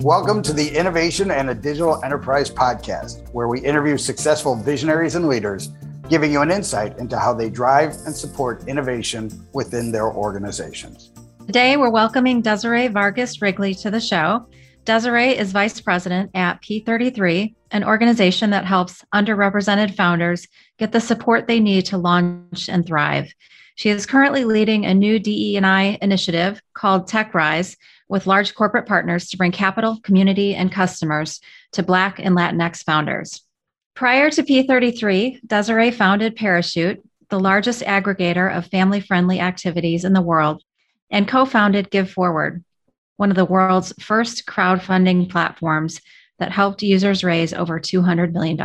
Welcome to the Innovation and a Digital Enterprise podcast, where we interview successful visionaries and leaders, giving you an insight into how they drive and support innovation within their organizations. Today, we're welcoming Desiree Vargas Wrigley to the show. Desiree is vice president at P33, an organization that helps underrepresented founders get the support they need to launch and thrive. She is currently leading a new DE&I initiative called TechRise, with large corporate partners to bring capital, community, and customers to Black and Latinx founders. Prior to P33, Desiree founded Parachute, the largest aggregator of family friendly activities in the world, and co founded Give Forward, one of the world's first crowdfunding platforms that helped users raise over $200 million.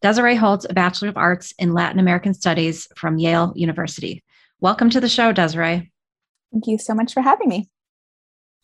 Desiree holds a Bachelor of Arts in Latin American Studies from Yale University. Welcome to the show, Desiree. Thank you so much for having me.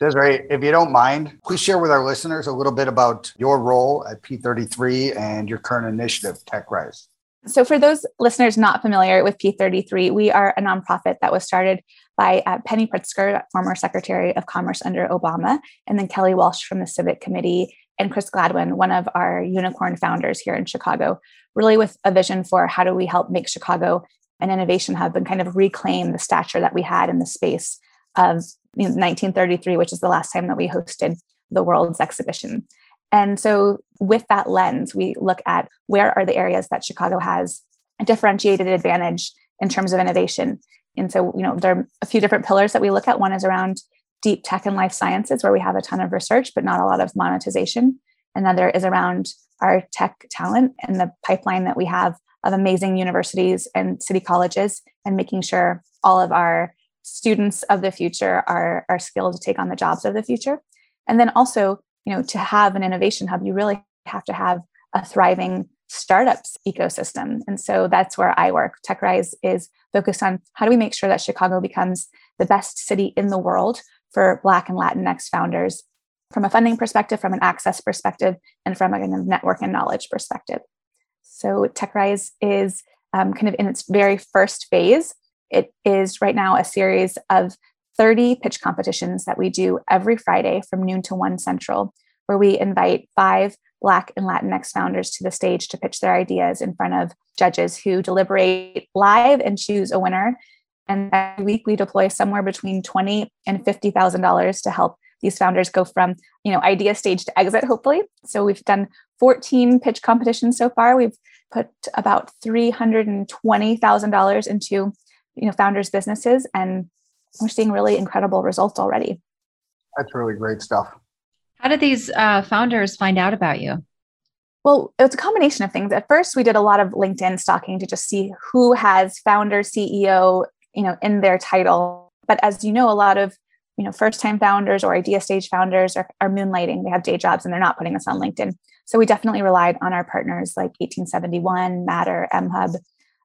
Desiree, if you don't mind, please share with our listeners a little bit about your role at P33 and your current initiative, TechRise. So, for those listeners not familiar with P33, we are a nonprofit that was started by uh, Penny Pritzker, former Secretary of Commerce under Obama, and then Kelly Welsh from the Civic Committee, and Chris Gladwin, one of our unicorn founders here in Chicago, really with a vision for how do we help make Chicago an innovation hub and kind of reclaim the stature that we had in the space of you know, 1933, which is the last time that we hosted the world's exhibition. And so, with that lens, we look at where are the areas that Chicago has a differentiated advantage in terms of innovation. And so, you know, there are a few different pillars that we look at. One is around deep tech and life sciences, where we have a ton of research, but not a lot of monetization. Another is around our tech talent and the pipeline that we have of amazing universities and city colleges, and making sure all of our students of the future are, are skilled to take on the jobs of the future. And then also, you know, to have an innovation hub, you really have to have a thriving startups ecosystem. And so that's where I work. TechRise is focused on how do we make sure that Chicago becomes the best city in the world for Black and Latinx founders from a funding perspective, from an access perspective, and from a kind of network and knowledge perspective. So TechRise is um, kind of in its very first phase it is right now a series of 30 pitch competitions that we do every Friday from noon to 1 central, where we invite five Black and Latinx founders to the stage to pitch their ideas in front of judges who deliberate live and choose a winner. And every week we deploy somewhere between twenty and fifty thousand dollars to help these founders go from you know idea stage to exit. Hopefully, so we've done 14 pitch competitions so far. We've put about three hundred and twenty thousand dollars into you know founders businesses and we're seeing really incredible results already that's really great stuff how did these uh, founders find out about you? Well it's a combination of things. At first we did a lot of linkedin stalking to just see who has founder ceo you know in their title. But as you know a lot of you know first time founders or idea stage founders are, are moonlighting. They have day jobs and they're not putting us on linkedin. So we definitely relied on our partners like 1871 matter mhub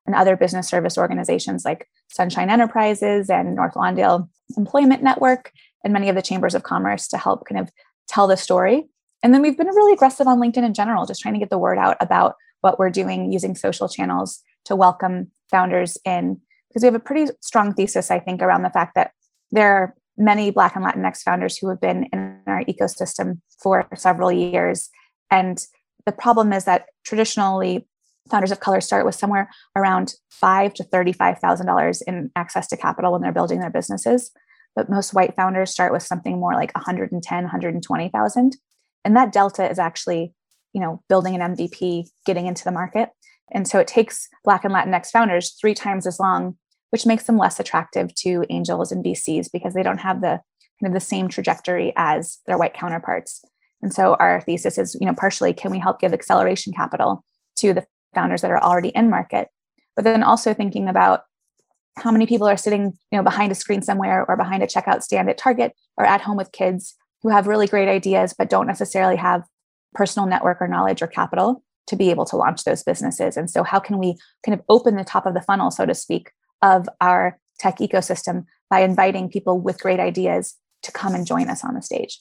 and other business service organizations like Sunshine Enterprises and North Lawndale Employment Network and many of the chambers of commerce to help kind of tell the story. And then we've been really aggressive on LinkedIn in general, just trying to get the word out about what we're doing using social channels to welcome founders in. Because we have a pretty strong thesis, I think, around the fact that there are many Black and Latinx founders who have been in our ecosystem for several years. And the problem is that traditionally founders of color start with somewhere around five to thirty-five thousand dollars in access to capital when they're building their businesses. But most white founders start with something more like 110, 120,000. And that delta is actually, you know, building an MVP, getting into the market. And so it takes Black and Latinx founders three times as long, which makes them less attractive to angels and VCs because they don't have the kind of the same trajectory as their white counterparts. And so our thesis is, you know, partially can we help give acceleration capital to the founders that are already in market but then also thinking about how many people are sitting you know behind a screen somewhere or behind a checkout stand at target or at home with kids who have really great ideas but don't necessarily have personal network or knowledge or capital to be able to launch those businesses and so how can we kind of open the top of the funnel so to speak of our tech ecosystem by inviting people with great ideas to come and join us on the stage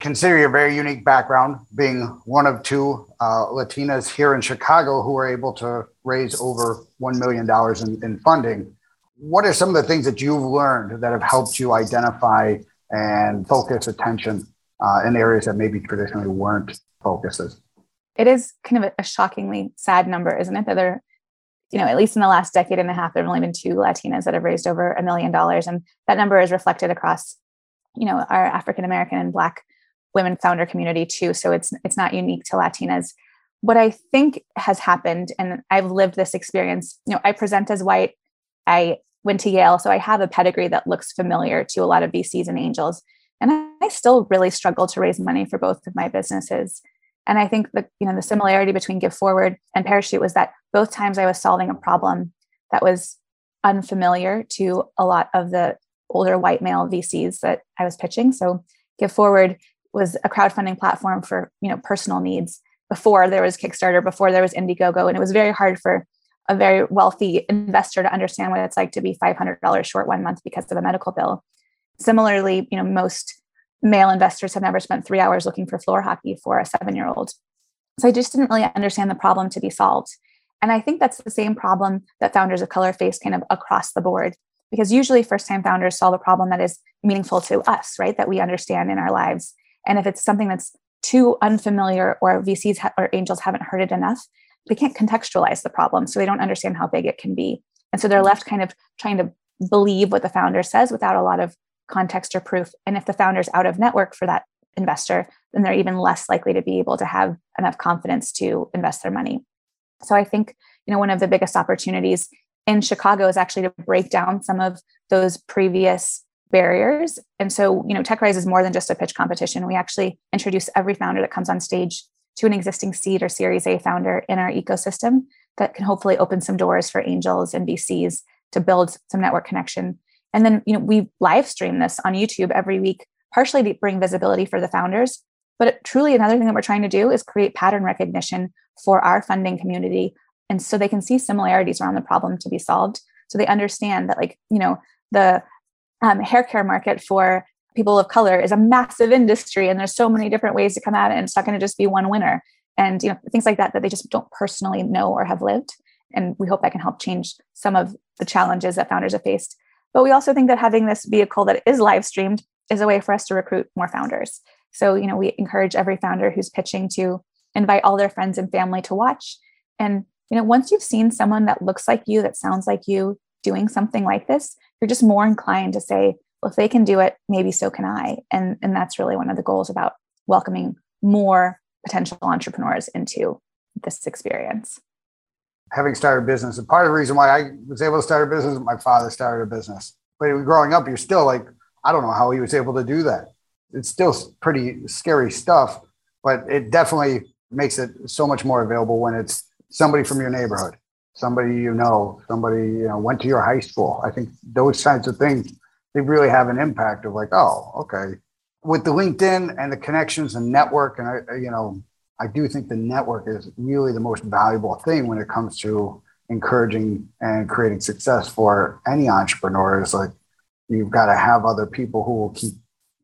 consider your very unique background, being one of two uh, Latinas here in Chicago who were able to raise over $1 million in, in funding. What are some of the things that you've learned that have helped you identify and focus attention uh, in areas that maybe traditionally weren't focuses? It is kind of a shockingly sad number, isn't it? That there, you know, at least in the last decade and a half, there have only been two Latinas that have raised over a million dollars. And that number is reflected across, you know, our African American and Black women founder community too. So it's it's not unique to Latinas. What I think has happened, and I've lived this experience, you know, I present as white. I went to Yale, so I have a pedigree that looks familiar to a lot of VCs and angels. And I still really struggle to raise money for both of my businesses. And I think that you know the similarity between Give Forward and Parachute was that both times I was solving a problem that was unfamiliar to a lot of the older white male VCs that I was pitching. So Give Forward was a crowdfunding platform for you know personal needs before there was Kickstarter, before there was Indiegogo, and it was very hard for a very wealthy investor to understand what it's like to be $500 short one month because of a medical bill. Similarly, you know most male investors have never spent three hours looking for floor hockey for a seven-year-old. So I just didn't really understand the problem to be solved. And I think that's the same problem that founders of color face kind of across the board. Because usually first time founders solve a problem that is meaningful to us, right? That we understand in our lives. And if it's something that's too unfamiliar or VCs ha- or angels haven't heard it enough, they can't contextualize the problem. So they don't understand how big it can be. And so they're left kind of trying to believe what the founder says without a lot of context or proof. And if the founder's out of network for that investor, then they're even less likely to be able to have enough confidence to invest their money. So I think, you know, one of the biggest opportunities in Chicago is actually to break down some of those previous barriers. And so, you know, TechRise is more than just a pitch competition. We actually introduce every founder that comes on stage to an existing seed or series A founder in our ecosystem that can hopefully open some doors for angels and VCs to build some network connection. And then, you know, we live stream this on YouTube every week, partially to bring visibility for the founders. But truly, another thing that we're trying to do is create pattern recognition for our funding community. And so they can see similarities around the problem to be solved. So they understand that, like, you know, the um, hair care market for people of color is a massive industry and there's so many different ways to come at it and it's not going to just be one winner. And you know things like that that they just don't personally know or have lived. And we hope that can help change some of the challenges that founders have faced. But we also think that having this vehicle that is live streamed is a way for us to recruit more founders. So you know we encourage every founder who's pitching to invite all their friends and family to watch. And you know once you've seen someone that looks like you that sounds like you doing something like this you're just more inclined to say, if they can do it, maybe so can I. And, and that's really one of the goals about welcoming more potential entrepreneurs into this experience. Having started a business, and part of the reason why I was able to start a business, my father started a business. But growing up, you're still like, I don't know how he was able to do that. It's still pretty scary stuff, but it definitely makes it so much more available when it's somebody from your neighborhood somebody you know, somebody you know went to your high school. I think those kinds of things they really have an impact of like, oh, okay. With the LinkedIn and the connections and network, and I, you know, I do think the network is really the most valuable thing when it comes to encouraging and creating success for any entrepreneur. Is like you've got to have other people who will keep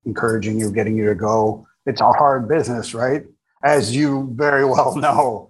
encouraging you, getting you to go. It's a hard business, right? As you very well know.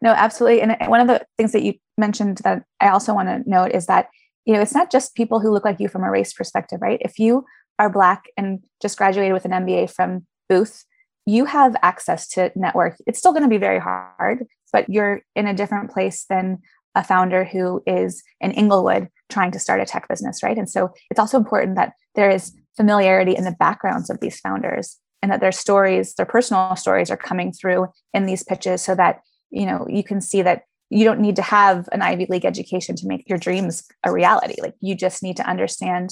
No, absolutely. And one of the things that you mentioned that I also want to note is that, you know, it's not just people who look like you from a race perspective, right? If you are Black and just graduated with an MBA from Booth, you have access to network. It's still going to be very hard, but you're in a different place than a founder who is in Inglewood trying to start a tech business, right? And so it's also important that there is familiarity in the backgrounds of these founders and that their stories, their personal stories are coming through in these pitches so that you know you can see that you don't need to have an ivy league education to make your dreams a reality. Like you just need to understand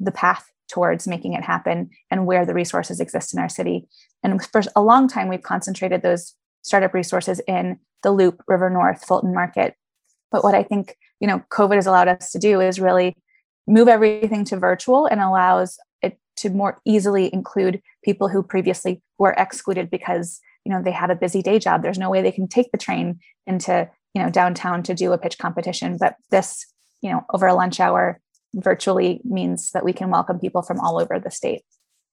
the path towards making it happen and where the resources exist in our city. And for a long time we've concentrated those startup resources in the loop river north fulton market. But what i think you know covid has allowed us to do is really move everything to virtual and allows it to more easily include people who previously were excluded because you know they had a busy day job. There's no way they can take the train into you know downtown to do a pitch competition but this you know over a lunch hour virtually means that we can welcome people from all over the state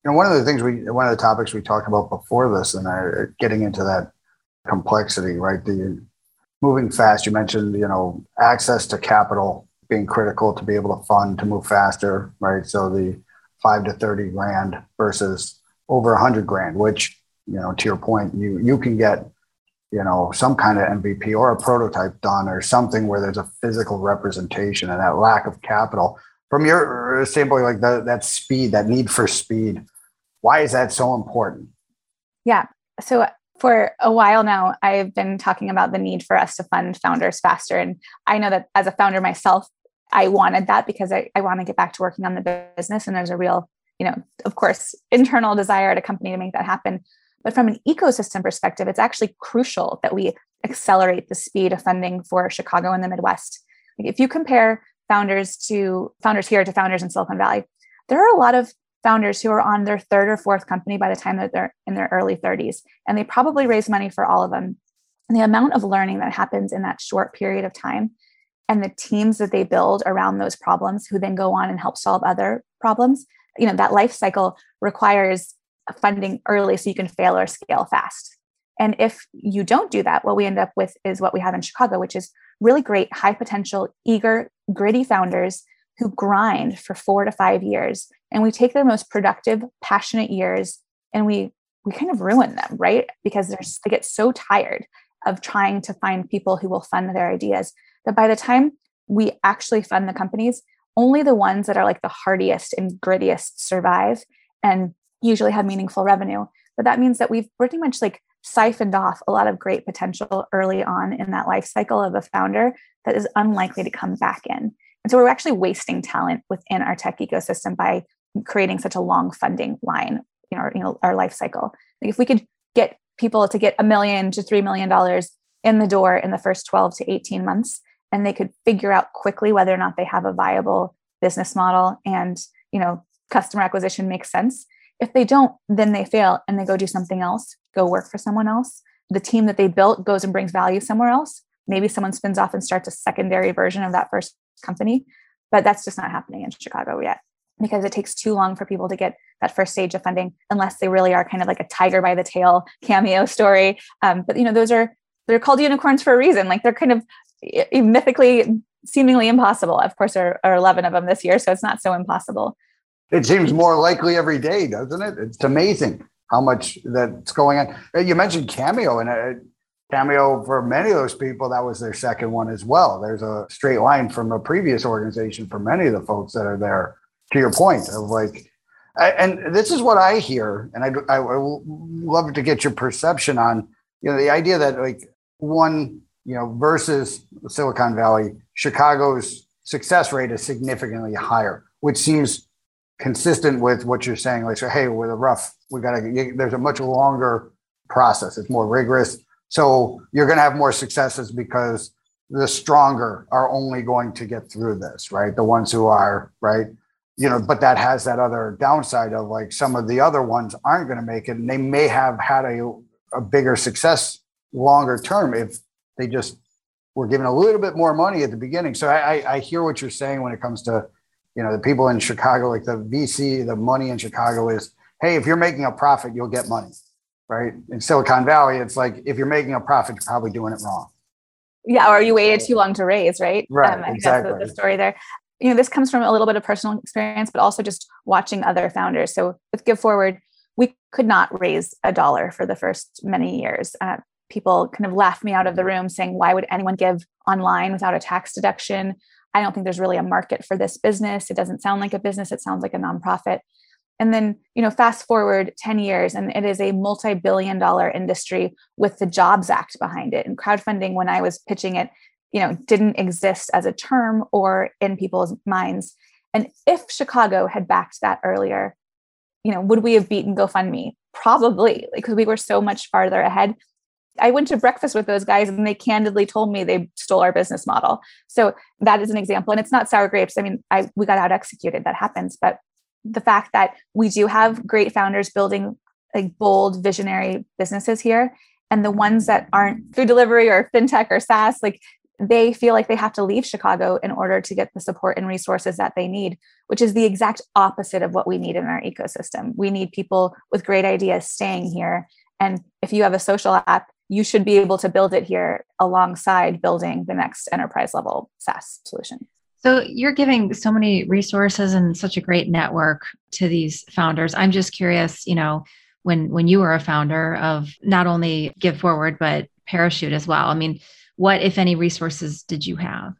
you know, one of the things we, one of the topics we talked about before this, and are getting into that complexity, right? The moving fast. You mentioned, you know, access to capital being critical to be able to fund to move faster, right? So the five to thirty grand versus over a hundred grand, which you know, to your point, you you can get you know some kind of MVP or a prototype done or something where there's a physical representation and that lack of capital from your standpoint, like the, that speed, that need for speed. Why is that so important? Yeah. So for a while now, I've been talking about the need for us to fund founders faster. And I know that as a founder myself, I wanted that because I, I want to get back to working on the business. And there's a real, you know, of course, internal desire at a company to make that happen. But from an ecosystem perspective, it's actually crucial that we accelerate the speed of funding for Chicago and the Midwest. If you compare founders to founders here to founders in Silicon Valley, there are a lot of founders who are on their third or fourth company by the time that they're in their early 30s, and they probably raise money for all of them. And the amount of learning that happens in that short period of time and the teams that they build around those problems who then go on and help solve other problems you know that life cycle requires funding early so you can fail or scale fast. And if you don't do that what we end up with is what we have in chicago which is really great high potential eager gritty founders who grind for four to five years. And we take their most productive passionate years and we we kind of ruin them right? Because they're they get so tired of trying to find people who will fund their ideas that by the time we actually fund the companies only the ones that are like the hardiest and grittiest survive and usually have meaningful revenue but that means that we've pretty much like siphoned off a lot of great potential early on in that life cycle of a founder that is unlikely to come back in and so we're actually wasting talent within our tech ecosystem by creating such a long funding line, you know, our, you know, our life cycle. Like if we could get people to get a million to three million dollars in the door in the first 12 to 18 months, and they could figure out quickly whether or not they have a viable business model and you know customer acquisition makes sense. If they don't, then they fail and they go do something else, go work for someone else. The team that they built goes and brings value somewhere else. Maybe someone spins off and starts a secondary version of that first company, but that's just not happening in Chicago yet because it takes too long for people to get that first stage of funding unless they really are kind of like a tiger by the tail cameo story um, but you know those are they're called unicorns for a reason like they're kind of mythically seemingly impossible of course there are 11 of them this year so it's not so impossible it seems more likely every day doesn't it? It's amazing how much that's going on. You mentioned cameo and uh, cameo for many of those people that was their second one as well. There's a straight line from a previous organization for many of the folks that are there to your point of like and this is what i hear and I, I love to get your perception on you know the idea that like one you know versus silicon valley chicago's success rate is significantly higher which seems consistent with what you're saying like so hey with a rough we got to there's a much longer process. It's more rigorous. So you're going to have more successes because the stronger are only going to get through this right? The ones who are right? You know, but that has that other downside of like some of the other ones aren't going to make it, and they may have had a a bigger success longer term if they just were given a little bit more money at the beginning. So I, I, I hear what you're saying when it comes to, you know, the people in Chicago, like the VC, the money in Chicago is, hey, if you're making a profit, you'll get money, right? In Silicon Valley, it's like if you're making a profit, you're probably doing it wrong. Yeah, or you waited too long to raise, right? Right, um, exactly. That's the, the story there you know this comes from a little bit of personal experience but also just watching other founders so with give forward we could not raise a dollar for the first many years uh, people kind of laughed me out of the room saying why would anyone give online without a tax deduction i don't think there's really a market for this business. It doesn't sound like a business. It sounds like a nonprofit. And then you know fast forward 10 years and it is a multi-billion dollar industry with the jobs act behind it. And crowdfunding when i was pitching it you know didn't exist as a term or in people's minds. And if chicago had backed that earlier you know would we have beaten gofundme? Probably because we were so much farther ahead i went to breakfast with those guys and they candidly told me they stole our business model so that is an example and it's not sour grapes i mean i we got out executed that happens but the fact that we do have great founders building like bold visionary businesses here and the ones that aren't food delivery or fintech or SaaS, like they feel like they have to leave Chicago in order to get the support and resources that they need, which is the exact opposite of what we need in our ecosystem. We need people with great ideas staying here. And if you have a social app, you should be able to build it here alongside building the next enterprise level SaaS solution. So you're giving so many resources and such a great network to these founders. I'm just curious, you know, when when you were a founder of not only Give Forward but Parachute as well. I mean, what if any resources did you have?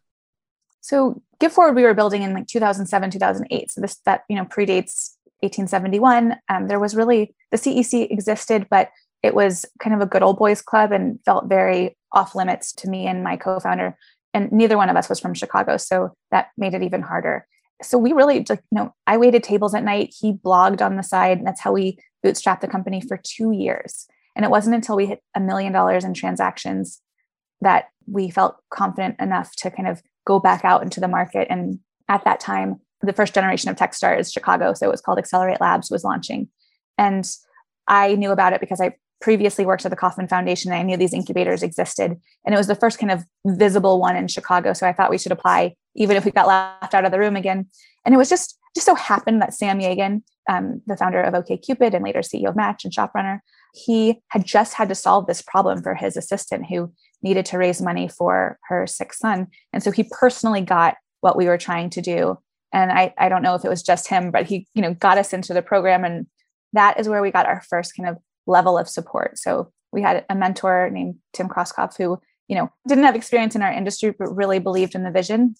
So Give Forward we were building in like 2007, 2008. So this that, you know, predates 1871. Um, there was really the CEC existed, but it was kind of a good old boys club and felt very off limits to me and my co-founder. And neither one of us was from chicago so that made it even harder. So we really like you know i waited tables at night. He blogged on the side and that's how we bootstrapped the company for two years. And it wasn't until we hit a million dollars in transactions that we felt confident enough to kind of go back out into the market. And at that time the first generation of techstars chicago so it was called Excelerate Labs was launching. And i knew about it because i previously worked at the Kauffman Foundation. And I knew these incubators existed. And it was the first kind of visible one in Chicago. So I thought we should apply, even if we got laughed out of the room again. And it was just, just so happened that Sam Yagan, um, the founder of OKCupid and later CEO of Match and ShopRunner, he had just had to solve this problem for his assistant who needed to raise money for her sick son. And so he personally got what we were trying to do. And I, I don't know if it was just him, but he, you know, got us into the program. And that is where we got our first kind of level of support. So we had a mentor named Tim Krauskopf who, you know, didn't have experience in our industry, but really believed in the vision.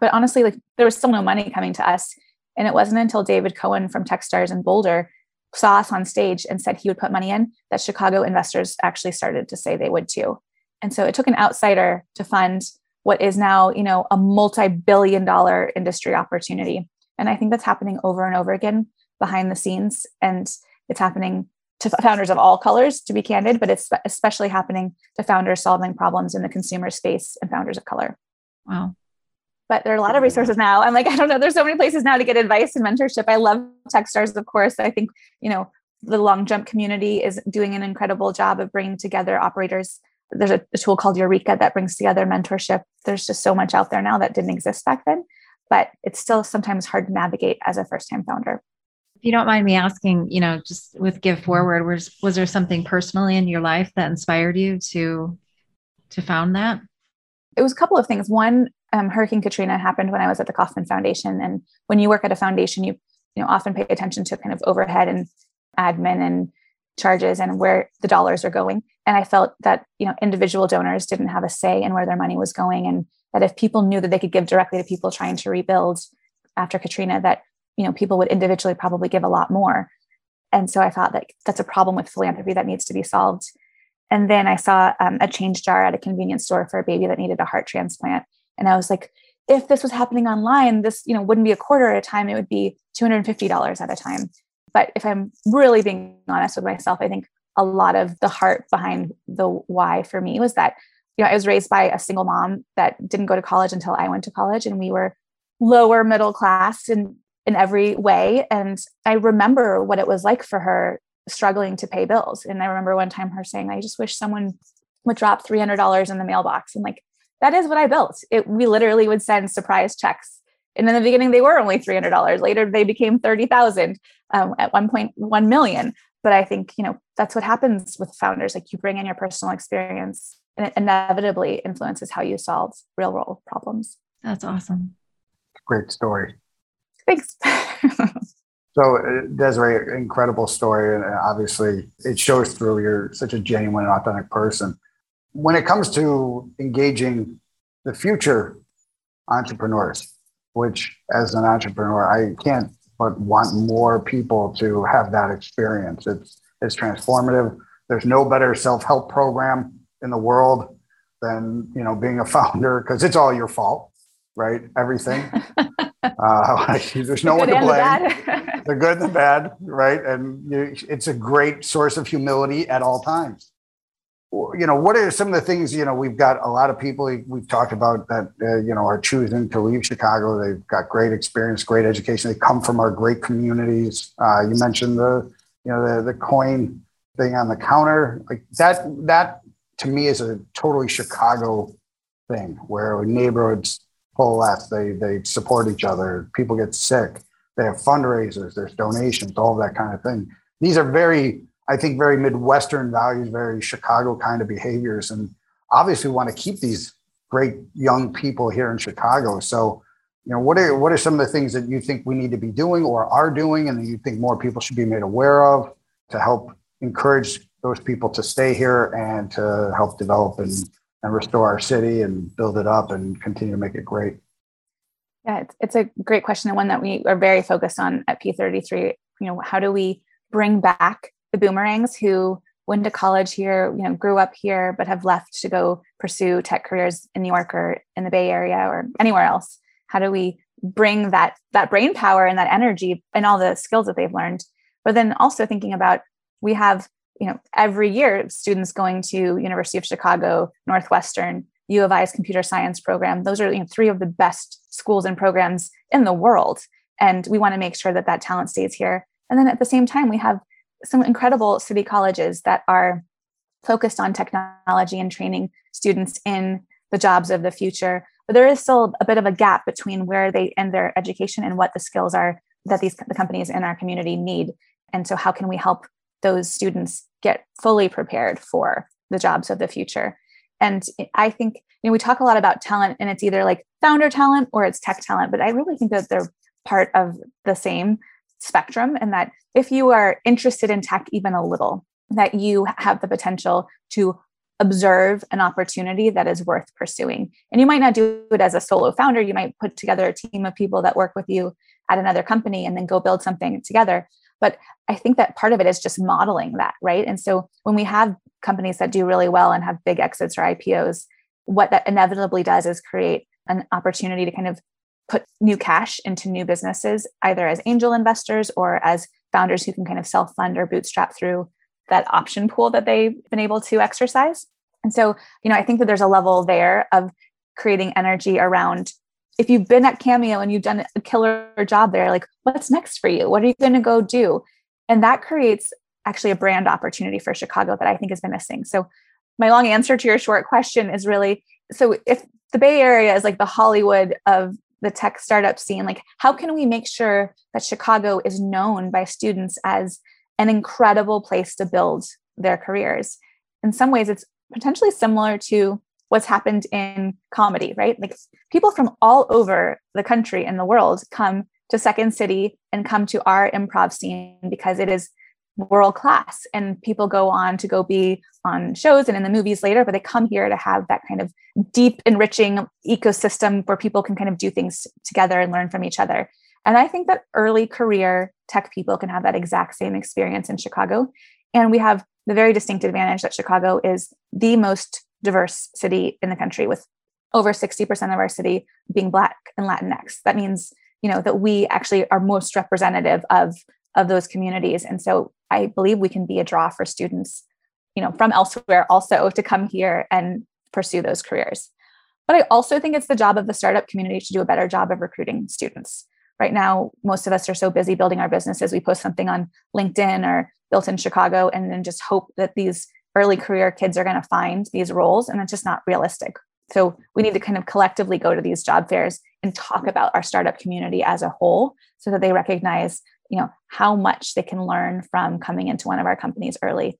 But honestly, like there was still no money coming to us. And it wasn't until David Cohen from Techstars in Boulder saw us on stage and said he would put money in that Chicago investors actually started to say they would too. And so it took an outsider to fund what is now, you know, a multi-billion dollar industry opportunity. And I think that's happening over and over again behind the scenes. And it's happening to founders of all colors, to be candid, but it's especially happening to founders solving problems in the consumer space and founders of color. Wow. But there are a lot of resources now. I'm like, I don't know. There's so many places now to get advice and mentorship. I love Techstars, of course. I think, you know, the long jump community is doing an incredible job of bringing together operators. There's a, a tool called Eureka that brings together mentorship. There's just so much out there now that didn't exist back then, but it's still sometimes hard to navigate as a first time founder. If you don't mind me asking, you know, just with Give Forward, was was there something personally in your life that inspired you to to found that? It was a couple of things. One, um, Hurricane Katrina happened when I was at the Kauffman Foundation, and when you work at a foundation, you you know often pay attention to kind of overhead and admin and charges and where the dollars are going. And I felt that you know individual donors didn't have a say in where their money was going, and that if people knew that they could give directly to people trying to rebuild after Katrina, that you know people would individually probably give a lot more. And so i thought that that's a problem with philanthropy that needs to be solved. And then i saw um, a change jar at a convenience store for a baby that needed a heart transplant. And i was like if this was happening online this you know wouldn't be a quarter at a time. It would be $250 at a time. But if i'm really being honest with myself i think a lot of the heart behind the why for me was that you know i was raised by a single mom that didn't go to college until i went to college. And we were lower middle class and in every way. And I remember what it was like for her struggling to pay bills. And I remember one time her saying, I just wish someone would drop $300 in the mailbox. And like, that is what I built. It, we literally would send surprise checks. And in the beginning, they were only $300. Later, they became 30,000 um, at 1.1 million. But I think, you know, that's what happens with founders. Like you bring in your personal experience and it inevitably influences how you solve real world problems. That's awesome. Great story. Thanks. so, uh, Desiree, incredible story. And obviously, it shows through you're such a genuine and authentic person. When it comes to engaging the future entrepreneurs, which as an entrepreneur, I can't but want more people to have that experience. It's, it's transformative. There's no better self-help program in the world than you know being a founder because it's all your fault right everything Uh, there's no one to blame. the good and the bad, right? And you, it's a great source of humility at all times. You know, what are some of the things, you know, we've got a lot of people we've talked about that, uh, you know, are choosing to leave Chicago. They've got great experience, great education. They come from our great communities. Uh, you mentioned the, you know, the, the coin thing on the counter. Like that, that to me is a totally Chicago thing where neighborhoods coalesce, they they support each other, people get sick, they have fundraisers, there's donations, all that kind of thing. These are very, I think, very Midwestern values, very Chicago kind of behaviors. And obviously want to keep these great young people here in Chicago. So, you know, what are what are some of the things that you think we need to be doing or are doing and that you think more people should be made aware of to help encourage those people to stay here and to help develop and, and restore our city and build it up and continue to make it great? Yeah, it's, it's a great question and one that we are very focused on at P33. You know, how do we bring back the boomerangs who went to college here, you know, grew up here, but have left to go pursue tech careers in New York or in the Bay Area or anywhere else? How do we bring that that brain power and that energy and all the skills that they've learned? But then also thinking about we have, you know, every year students going to University of Chicago, Northwestern, U of I's computer science program. Those are you know, three of the best schools and programs in the world. And we want to make sure that that talent stays here. And then at the same time, we have some incredible city colleges that are focused on technology and training students in the jobs of the future. But there is still a bit of a gap between where they end their education and what the skills are that these the companies in our community need. And so how can we help those students get fully prepared for the jobs of the future? And I think, you know, we talk a lot about talent and it's either like founder talent or it's tech talent, but I really think that they're part of the same spectrum and that if you are interested in tech even a little, that you have the potential to observe an opportunity that is worth pursuing. And you might not do it as a solo founder, you might put together a team of people that work with you at another company and then go build something together. But I think that part of it is just modeling that, right? And so when we have companies that do really well and have big exits or IPOs, what that inevitably does is create an opportunity to kind of put new cash into new businesses, either as angel investors or as founders who can kind of self fund or bootstrap through that option pool that they've been able to exercise. And so, you know, I think that there's a level there of creating energy around if you've been at Cameo and you've done a killer job there, like what's next for you? What are you going to go do? And that creates actually a brand opportunity for Chicago that I think has been missing. So, my long answer to your short question is really so if the Bay Area is like the Hollywood of the tech startup scene, like how can we make sure that Chicago is known by students as an incredible place to build their careers? In some ways, it's potentially similar to what's happened in comedy, right? Like people from all over the country and the world come to Second City and come to our improv scene because it is world class. And people go on to go be on shows and in the movies later but they come here to have that kind of deep enriching ecosystem where people can kind of do things together and learn from each other. And i think that early career tech people can have that exact same experience in chicago. And we have the very distinct advantage that chicago is the most diverse city in the country with over 60% of our city being black and latinx. That means you know that we actually are most representative of of those communities. And so i believe we can be a draw for students you know from elsewhere also to come here and pursue those careers. But i also think it's the job of the startup community to do a better job of recruiting students. Right now most of us are so busy building our businesses we post something on linkedin or built in chicago and then just hope that these early career kids are going to find these roles and it's just not realistic. So we need to kind of collectively go to these job fairs and talk mm-hmm. about our startup community as a whole so that they recognize you know how much they can learn from coming into one of our companies early.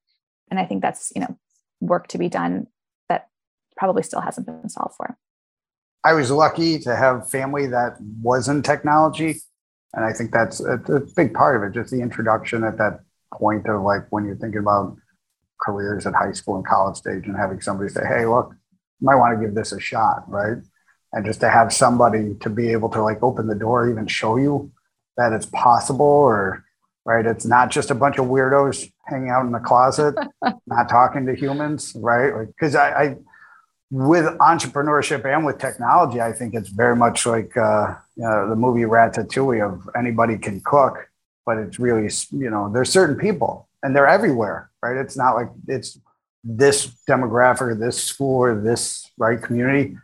And i think that's you know work to be done that probably still hasn't been solved for. I was lucky to have family that was in technology and i think that's a, a big part of it just the introduction at that point of like when you're thinking about careers at high school and college stage and having somebody say hey look you might want to give this a shot right? And just to have somebody to be able to like open the door even show you that it's possible or right it's not just a bunch of weirdos hanging out in the closet not talking to humans right? Because I, I, with entrepreneurship and with technology i think it's very much like uh, you know, the movie ratatouille of anybody can cook but it's really you know there's certain people and they're everywhere right it's not like it's this demographic or this school or this right community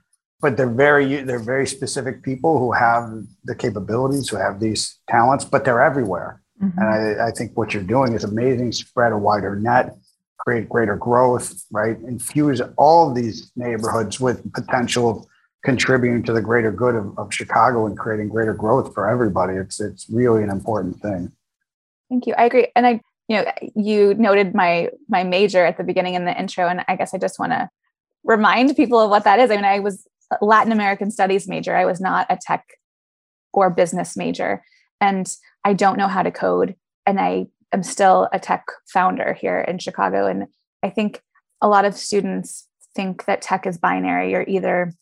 but they're very they're very specific people who have the capabilities, who have these talents, but they're everywhere. Mm-hmm. And I, I, think what you're doing is amazing. Spread a wider net, create greater growth, right? Infuse all of these neighborhoods with potential contributing to the greater good of, of Chicago and creating greater growth for everybody. It's it's really an important thing. Thank you. I agree. And I, you know, you noted my my major at the beginning in the intro, and I guess I just want to remind people of what that is. I mean, I was Latin American studies major. I was not a tech or business major. And I don't know how to code. And I am still a tech founder here in Chicago. And I think a lot of students think that tech is binary. You're either,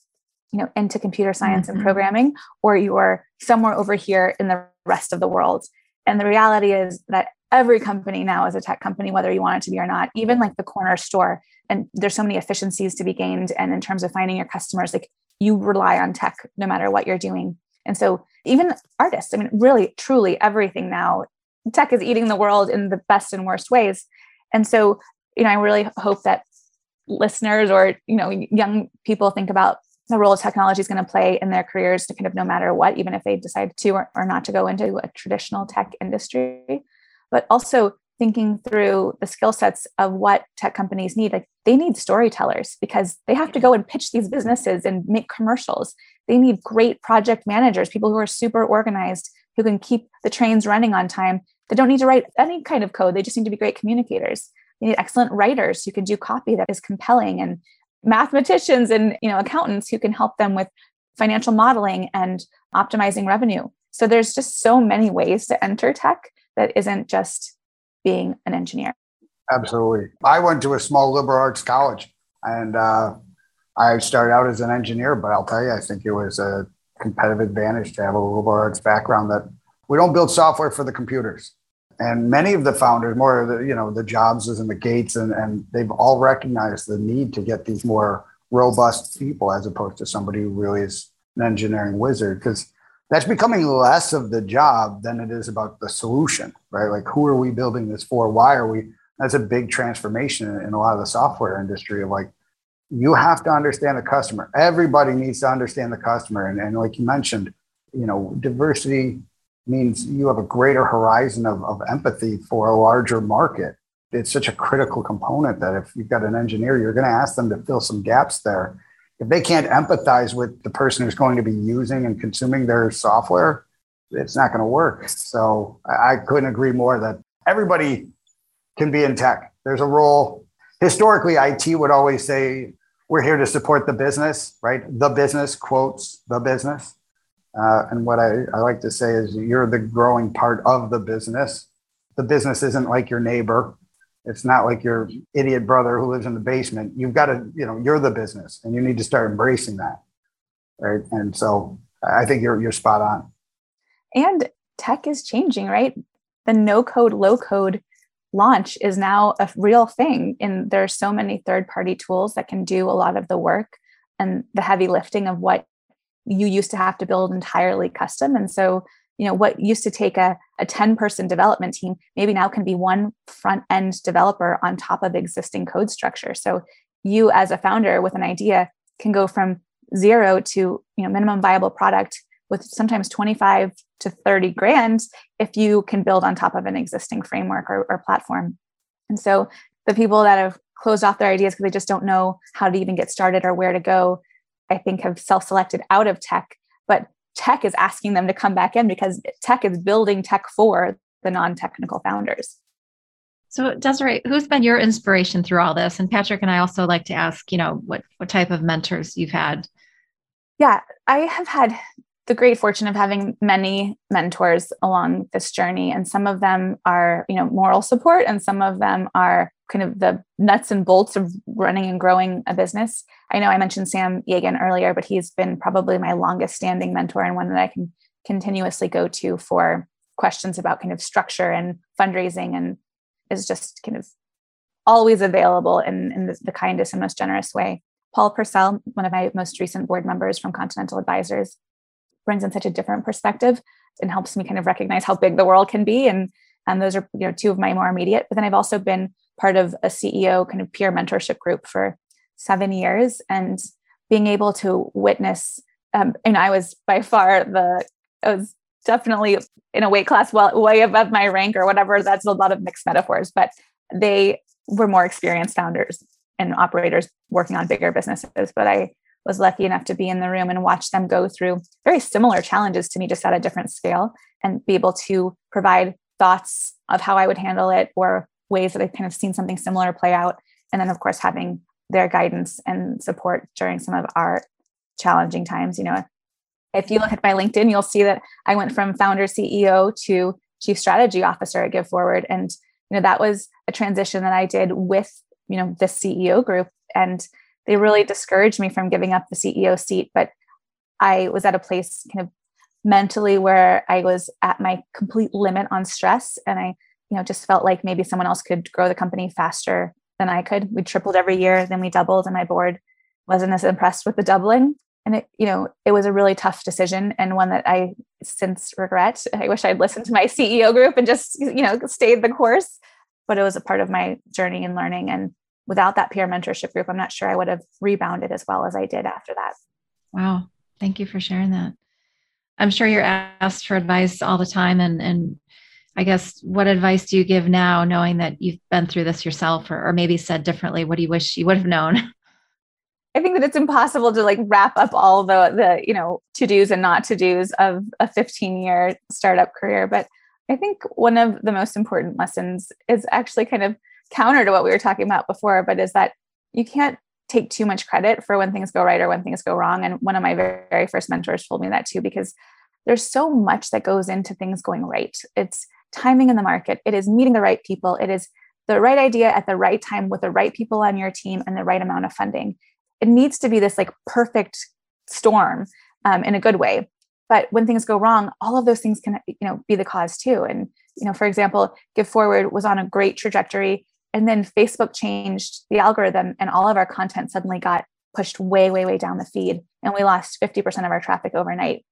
you know, into computer science mm-hmm. and programming, or you're somewhere over here in the rest of the world. And the reality is that every company now is a tech company, whether you want it to be or not, even like the corner store. And there's so many efficiencies to be gained. And in terms of finding your customers, like you rely on tech no matter what you're doing. And so even artists, I mean, really, truly everything now, tech is eating the world in the best and worst ways. And so, you know, I really hope that listeners or, you know, young people think about the role technology is going to play in their careers to kind of no matter what, even if they decide to or, or not to go into a traditional tech industry. But also thinking through the skill sets of what tech companies need. Like they need storytellers because they have to go and pitch these businesses and make commercials. They need great project managers people who are super organized who can keep the trains running on time. They don't need to write any kind of code. They just need to be great communicators. They need excellent writers who can do copy that is compelling and mathematicians and you know accountants who can help them with financial modeling and optimizing revenue. So there's just so many ways to enter tech that isn't just being an engineer. Absolutely. I went to a small liberal arts college and uh, I started out as an engineer, but I'll tell you, I think it was a competitive advantage to have a liberal arts background that we don't build software for the computers. And many of the founders, more of the, you know, the Jobses and the Gates, and, and they've all recognized the need to get these more robust people as opposed to somebody who really is an engineering wizard. Because that's becoming less of the job than it is about the solution, right? Like, who are we building this for? Why are we? That's a big transformation in a lot of the software industry of like, you have to understand the customer. Everybody needs to understand the customer. And, and like you mentioned, you know, diversity means you have a greater horizon of, of empathy for a larger market. It's such a critical component that if you've got an engineer, you're going to ask them to fill some gaps there if they can't empathize with the person who's going to be using and consuming their software, it's not going to work. So I couldn't agree more that everybody can be in tech. There's a role. Historically, IT would always say, we're here to support the business, right? The business quotes the business. Uh, and what I, I like to say is you're the growing part of the business. The business isn't like your neighbor. It's not like your idiot brother who lives in the basement. You've got to, you know, you're the business and you need to start embracing that. Right. And so I think you're you're spot on. And tech is changing, right? The no code, low code launch is now a real thing. And there are so many third party tools that can do a lot of the work and the heavy lifting of what you used to have to build entirely custom. And so you know what used to take a, a 10 person development team maybe now can be one front end developer on top of existing code structure. So you as a founder with an idea can go from zero to you know minimum viable product with sometimes 25 to 30 grand if you can build on top of an existing framework or, or platform. And so the people that have closed off their ideas because they just don't know how to even get started or where to go i think have self-selected out of tech but tech is asking them to come back in because tech is building tech for the non-technical founders. So Desiree, who's been your inspiration through all this? And Patrick and I also like to ask, you know, what what type of mentors you've had. Yeah, I have had the great fortune of having many mentors along this journey and some of them are you know moral support and some of them are kind of the nuts and bolts of running and growing a business i know i mentioned sam yagan earlier but he's been probably my longest standing mentor and one that i can continuously go to for questions about kind of structure and fundraising and is just kind of always available in, in the, the kindest and most generous way paul purcell one of my most recent board members from continental advisors brings in such a different perspective and helps me kind of recognize how big the world can be. And and those are you know two of my more immediate. But then I've also been part of a CEO kind of peer mentorship group for seven years, and being able to witness. Um, and I was by far the I was definitely in a weight class well way above my rank or whatever. That's a lot of mixed metaphors, but they were more experienced founders and operators working on bigger businesses. But I was lucky enough to be in the room and watch them go through very similar challenges to me, just at a different scale, and be able to provide thoughts of how I would handle it or ways that I've kind of seen something similar play out. And then, of course, having their guidance and support during some of our challenging times. You know, if you look at my LinkedIn, you'll see that I went from founder CEO to chief strategy officer at Give Forward. And, you know, that was a transition that I did with, you know, the CEO group. And they really discouraged me from giving up the CEO seat. But I was at a place kind of mentally where I was at my complete limit on stress. And I, you know, just felt like maybe someone else could grow the company faster than I could. We tripled every year, then we doubled, and my board wasn't as impressed with the doubling. And it, you know, it was a really tough decision and one that I since regret. I wish I'd listened to my CEO group and just, you know, stayed the course. But it was a part of my journey and learning. And without that peer mentorship group, I'm not sure I would have rebounded as well as I did after that. Wow. Thank you for sharing that. I'm sure you're asked for advice all the time. And, and I guess what advice do you give now, knowing that you've been through this yourself, or, or maybe said differently? What do you wish you would have known? I think that it's impossible to like wrap up all the the you know to dos and not to dos of a 15 year startup career. But I think one of the most important lessons is actually kind of counter to what we were talking about before, but is that you can't take too much credit for when things go right or when things go wrong. And one of my very, very first mentors told me that too, because there's so much that goes into things going right. It's timing in the market, it is meeting the right people, it is the right idea at the right time with the right people on your team and the right amount of funding. It needs to be this like perfect storm um, in a good way. But when things go wrong, all of those things can you know be the cause too. And you know, for example, Give Forward was on a great trajectory and then Facebook changed the algorithm, and all of our content suddenly got pushed way, way, way down the feed. And we lost 50% of our traffic overnight.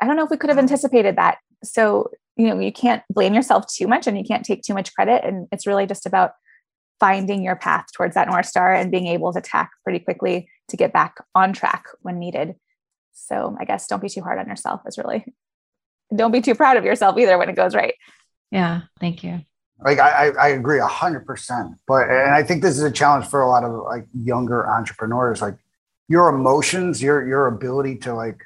I don't know if we could have anticipated that. So, you know, you can't blame yourself too much and you can't take too much credit. And it's really just about finding your path towards that North Star and being able to tack pretty quickly to get back on track when needed. So, I guess don't be too hard on yourself, is really, don't be too proud of yourself either when it goes right. Yeah. Thank you. Like I, I agree a hundred percent. But and I think this is a challenge for a lot of like younger entrepreneurs. Like your emotions, your your ability to like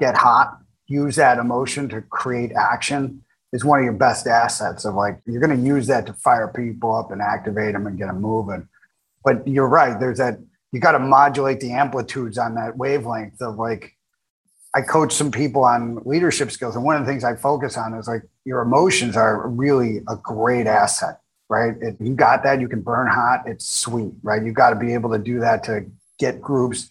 get hot, use that emotion to create action is one of your best assets. Of like you're going to use that to fire people up and activate them and get them moving. But you're right. There's that you got to modulate the amplitudes on that wavelength of like I coach some people on leadership skills, and one of the things I focus on is like your emotions are really a great asset, right? If you got that, you can burn hot. It's sweet, right? You got to be able to do that to get groups.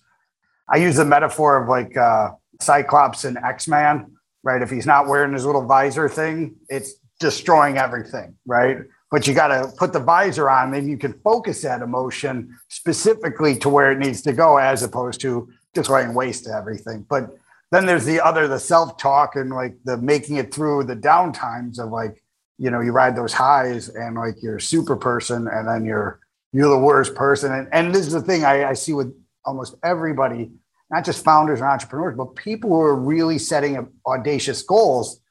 I use the metaphor of like uh, Cyclops and X Man, right? If he's not wearing his little visor thing, it's destroying everything, right? But you got to put the visor on, then you can focus that emotion specifically to where it needs to go, as opposed to just laying waste to everything. But then there's the other the self-talk and like the making it through the downtimes of like you know you ride those highs and like you're a super person and then you're you're the worst person and, and this is the thing I, I see with almost everybody not just founders and entrepreneurs but people who are really setting audacious goals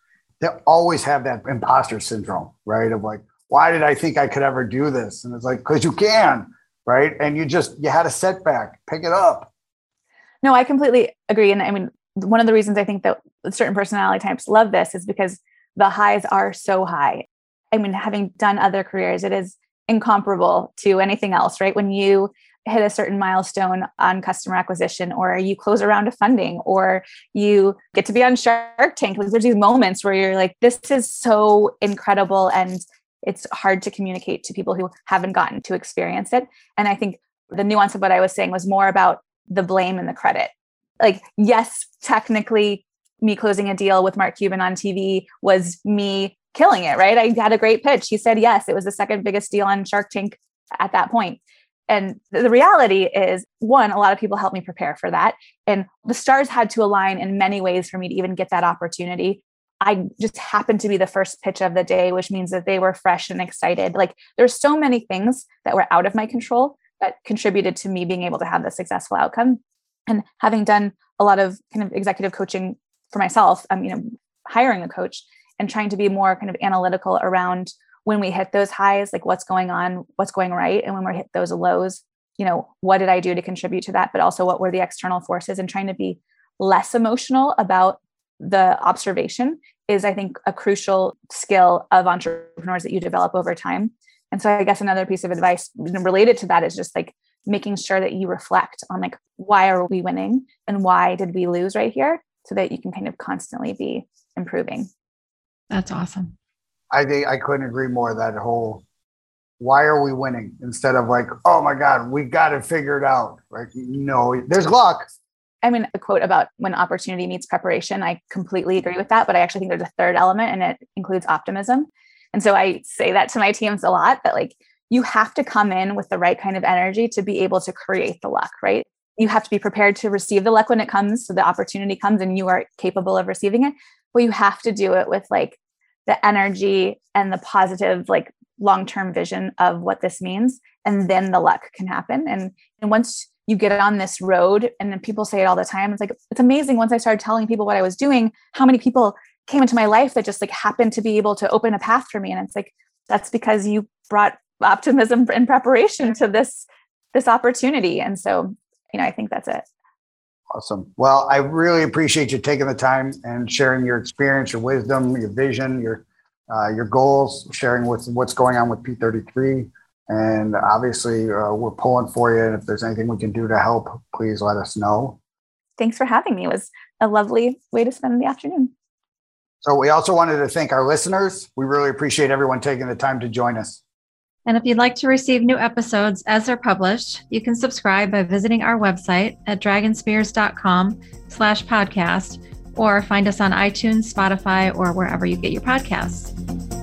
that always have that imposter syndrome right? Of like why did i think i could ever do this? And it's like because you can right? And you just you had a setback. Pick it up. No i completely agree. And i mean one of the reasons I think that certain personality types love this is because the highs are so high. I mean, having done other careers, it is incomparable to anything else, right? When you hit a certain milestone on customer acquisition, or you close around a round of funding, or you get to be on Shark Tank, like there's these moments where you're like, this is so incredible. And it's hard to communicate to people who haven't gotten to experience it. And I think the nuance of what I was saying was more about the blame and the credit like yes technically me closing a deal with mark cuban on tv was me killing it right i had a great pitch he said yes it was the second biggest deal on shark tank at that point and the reality is one a lot of people helped me prepare for that and the stars had to align in many ways for me to even get that opportunity. I just happened to be the first pitch of the day which means that they were fresh and excited. Like there's so many things that were out of my control that contributed to me being able to have the successful outcome. And having done a lot of kind of executive coaching for myself um, you know hiring a coach and trying to be more kind of analytical around when we hit those highs, like what's going on, what's going right. And when we hit those lows, you know, what did I do to contribute to that? But also what were the external forces and trying to be less emotional about the observation is, I think, a crucial skill of entrepreneurs that you develop over time. And so I guess another piece of advice related to that is just like making sure that you reflect on like why are we winning and why did we lose right here so that you can kind of constantly be improving. That's awesome. I think I couldn't agree more. That whole why are we winning instead of like, oh my God, we got it figured out. Right? No, there's luck. I mean, a quote about when opportunity meets preparation, I completely agree with that. But I actually think there's a third element and it includes optimism. And so I say that to my teams a lot that like you have to come in with the right kind of energy to be able to create the luck, right? You have to be prepared to receive the luck when it comes. So the opportunity comes and you are capable of receiving it. But you have to do it with like the energy and the positive, like long term vision of what this means. And then the luck can happen. And, and once you get on this road, and then people say it all the time, it's like, it's amazing. Once I started telling people what I was doing, how many people came into my life that just like happened to be able to open a path for me. And it's like, that's because you brought optimism and preparation to this this opportunity and so you know i think that's it awesome. Well i really appreciate you taking the time and sharing your experience your wisdom your vision your uh, your goals sharing with what's going on with p33 and obviously uh, we're pulling for you. And if there's anything we can do to help please let us know. Thanks for having me. It was a lovely way to spend the afternoon. So we also wanted to thank our listeners. We really appreciate everyone taking the time to join us and if you'd like to receive new episodes as they're published, you can subscribe by visiting our website at dragonspears.com slash podcast or find us on iTunes, Spotify, or wherever you get your podcasts.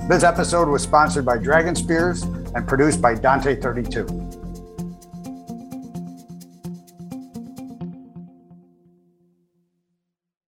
This episode was sponsored by Dragon Spears and produced by Dante32.